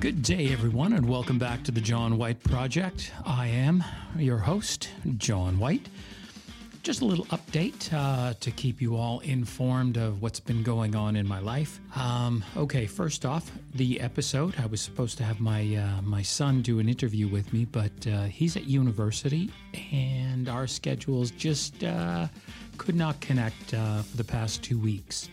Good day, everyone, and welcome back to the John White Project. I am your host, John White. Just a little update uh, to keep you all informed of what's been going on in my life. Um, okay, first off, the episode. I was supposed to have my uh, my son do an interview with me, but uh, he's at university, and our schedules just uh, could not connect uh, for the past two weeks.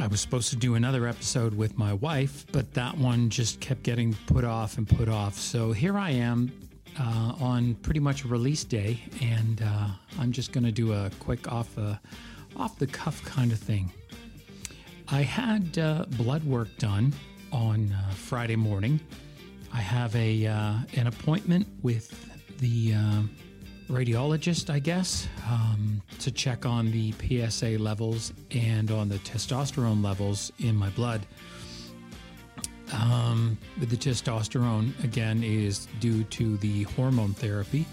I was supposed to do another episode with my wife, but that one just kept getting put off and put off. So here I am uh, on pretty much release day, and uh, I'm just going to do a quick off the off the cuff kind of thing. I had uh, blood work done on uh, Friday morning. I have a uh, an appointment with the uh, radiologist, I guess, um, to check on the PSA levels and on the testosterone levels in my blood. Um, the testosterone, again, is due to the hormone therapy.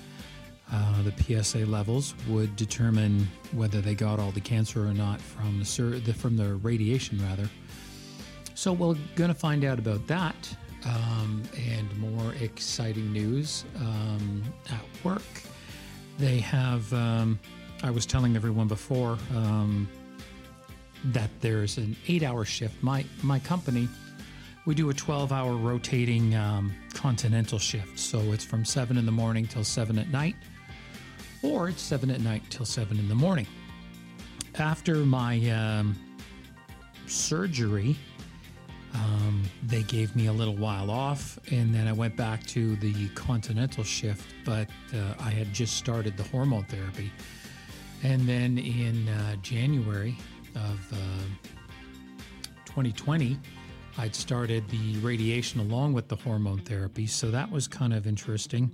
Uh, the PSA levels would determine whether they got all the cancer or not from the, sur- the from the radiation, rather. So we're going to find out about that um, and more exciting news um, at work. They have, um, I was telling everyone before um, that there's an eight hour shift. My, my company, we do a 12 hour rotating um, continental shift. So it's from 7 in the morning till 7 at night, or it's 7 at night till 7 in the morning. After my um, surgery, um, they gave me a little while off, and then I went back to the continental shift. But uh, I had just started the hormone therapy, and then in uh, January of uh, 2020, I'd started the radiation along with the hormone therapy. So that was kind of interesting.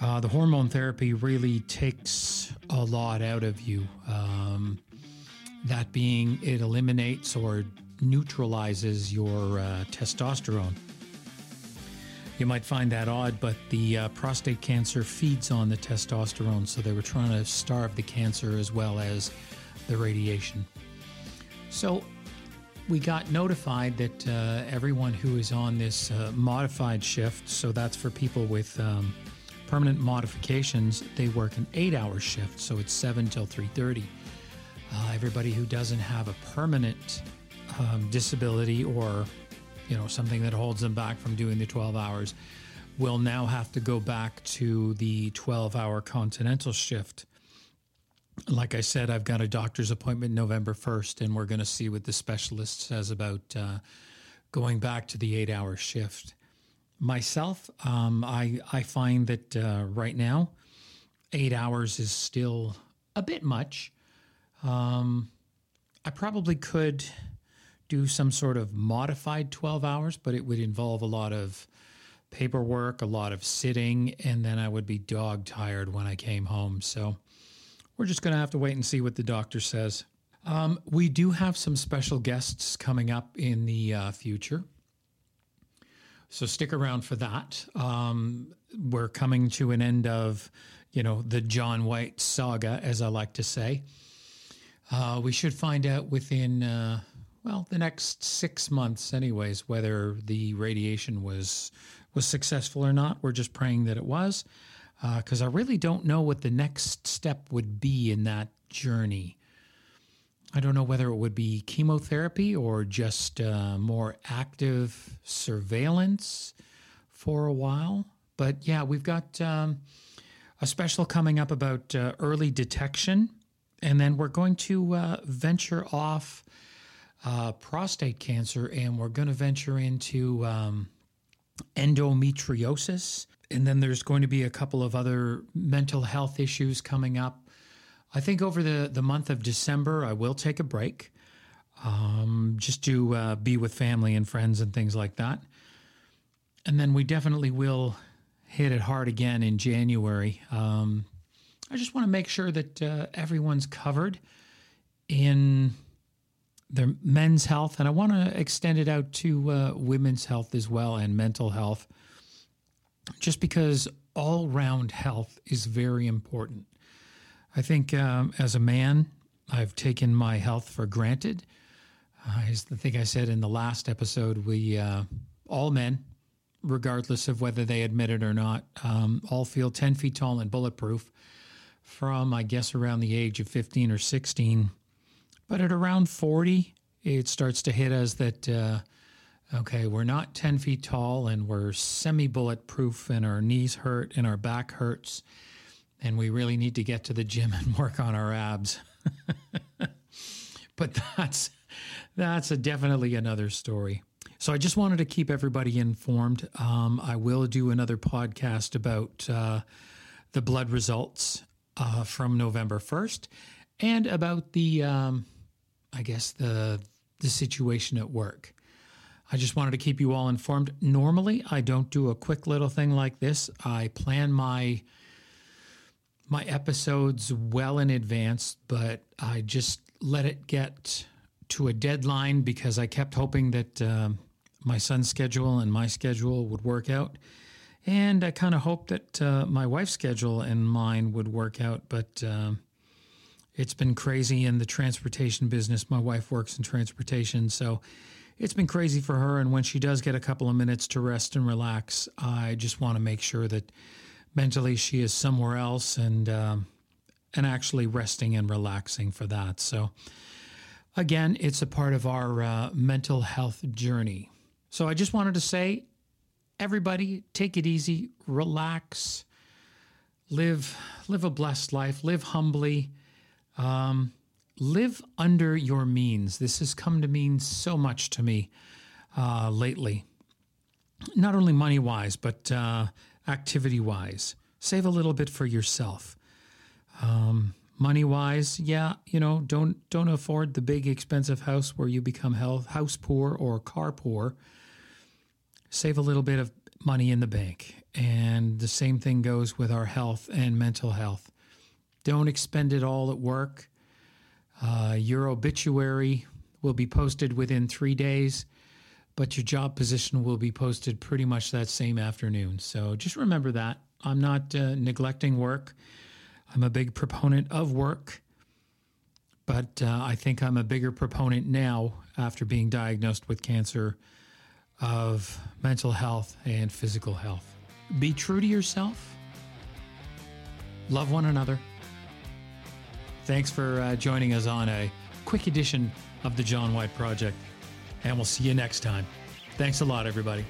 Uh, the hormone therapy really takes a lot out of you. Um, that being, it eliminates or neutralizes your uh, testosterone. You might find that odd, but the uh, prostate cancer feeds on the testosterone, so they were trying to starve the cancer as well as the radiation. So we got notified that uh, everyone who is on this uh, modified shift, so that's for people with um, permanent modifications, they work an eight-hour shift, so it's seven till three thirty. Uh, everybody who doesn't have a permanent um, disability or you know something that holds them back from doing the 12 hours will now have to go back to the 12 hour continental shift. Like i said i've got a doctor's appointment november 1st and we're going to see what the specialist says about uh, going back to the eight hour shift. Myself um, I, I find that uh, right now eight hours is still a bit much. Um, i probably could do some sort of modified 12 hours, but it would involve a lot of paperwork, a lot of sitting, and then I would be dog tired when I came home. So we're just going to have to wait and see what the doctor says. Um, we do have some special guests coming up in the uh, future. So stick around for that. Um, we're coming to an end of, you know, the John White saga, as I like to say. Uh, we should find out within uh, well, the next six months, anyways, whether the radiation was was successful or not. We're just praying that it was, because uh, I really don't know what the next step would be in that journey. I don't know whether it would be chemotherapy or just uh, more active surveillance for a while. But yeah, we've got um, a special coming up about uh, early detection, and then we're going to uh, venture off uh, prostate cancer, and we're going to venture into um, endometriosis. And then there's going to be a couple of other mental health issues coming up. I think over the, the month of December, I will take a break um, just to uh, be with family and friends and things like that. And then we definitely will hit it hard again in January. Um, I just want to make sure that uh, everyone's covered in their men's health, and I want to extend it out to uh, women's health as well and mental health, just because all round health is very important. I think um, as a man, I've taken my health for granted. Uh, as the thing I said in the last episode, we uh, all men, regardless of whether they admit it or not, um, all feel 10 feet tall and bulletproof from, I guess, around the age of 15 or 16. But at around 40, it starts to hit us that, uh, okay, we're not 10 feet tall and we're semi bulletproof and our knees hurt and our back hurts. And we really need to get to the gym and work on our abs. but that's that's definitely another story. So I just wanted to keep everybody informed. Um, I will do another podcast about uh, the blood results uh, from November first, and about the, um, I guess the the situation at work. I just wanted to keep you all informed. Normally, I don't do a quick little thing like this. I plan my my episodes well in advance, but I just let it get to a deadline because I kept hoping that uh, my son's schedule and my schedule would work out. And I kind of hoped that uh, my wife's schedule and mine would work out, but uh, it's been crazy in the transportation business. My wife works in transportation, so it's been crazy for her. And when she does get a couple of minutes to rest and relax, I just want to make sure that mentally she is somewhere else and um, and actually resting and relaxing for that. So again, it's a part of our uh, mental health journey. So I just wanted to say, everybody, take it easy, relax, live live a blessed life, live humbly, um, live under your means. This has come to mean so much to me uh, lately, not only money wise, but uh, activity wise. Save a little bit for yourself. Um, money wise, yeah, you know, don't don't afford the big expensive house where you become health, house poor or car poor save a little bit of money in the bank. And the same thing goes with our health and mental health. Don't expend it all at work. Uh, your obituary will be posted within three days, but your job position will be posted pretty much that same afternoon. So just remember that. I'm not uh, neglecting work. I'm a big proponent of work, but uh, I think I'm a bigger proponent now after being diagnosed with cancer of mental health and physical health. Be true to yourself, love one another. Thanks for uh, joining us on a quick edition of the John White Project, and we'll see you next time. Thanks a lot, everybody.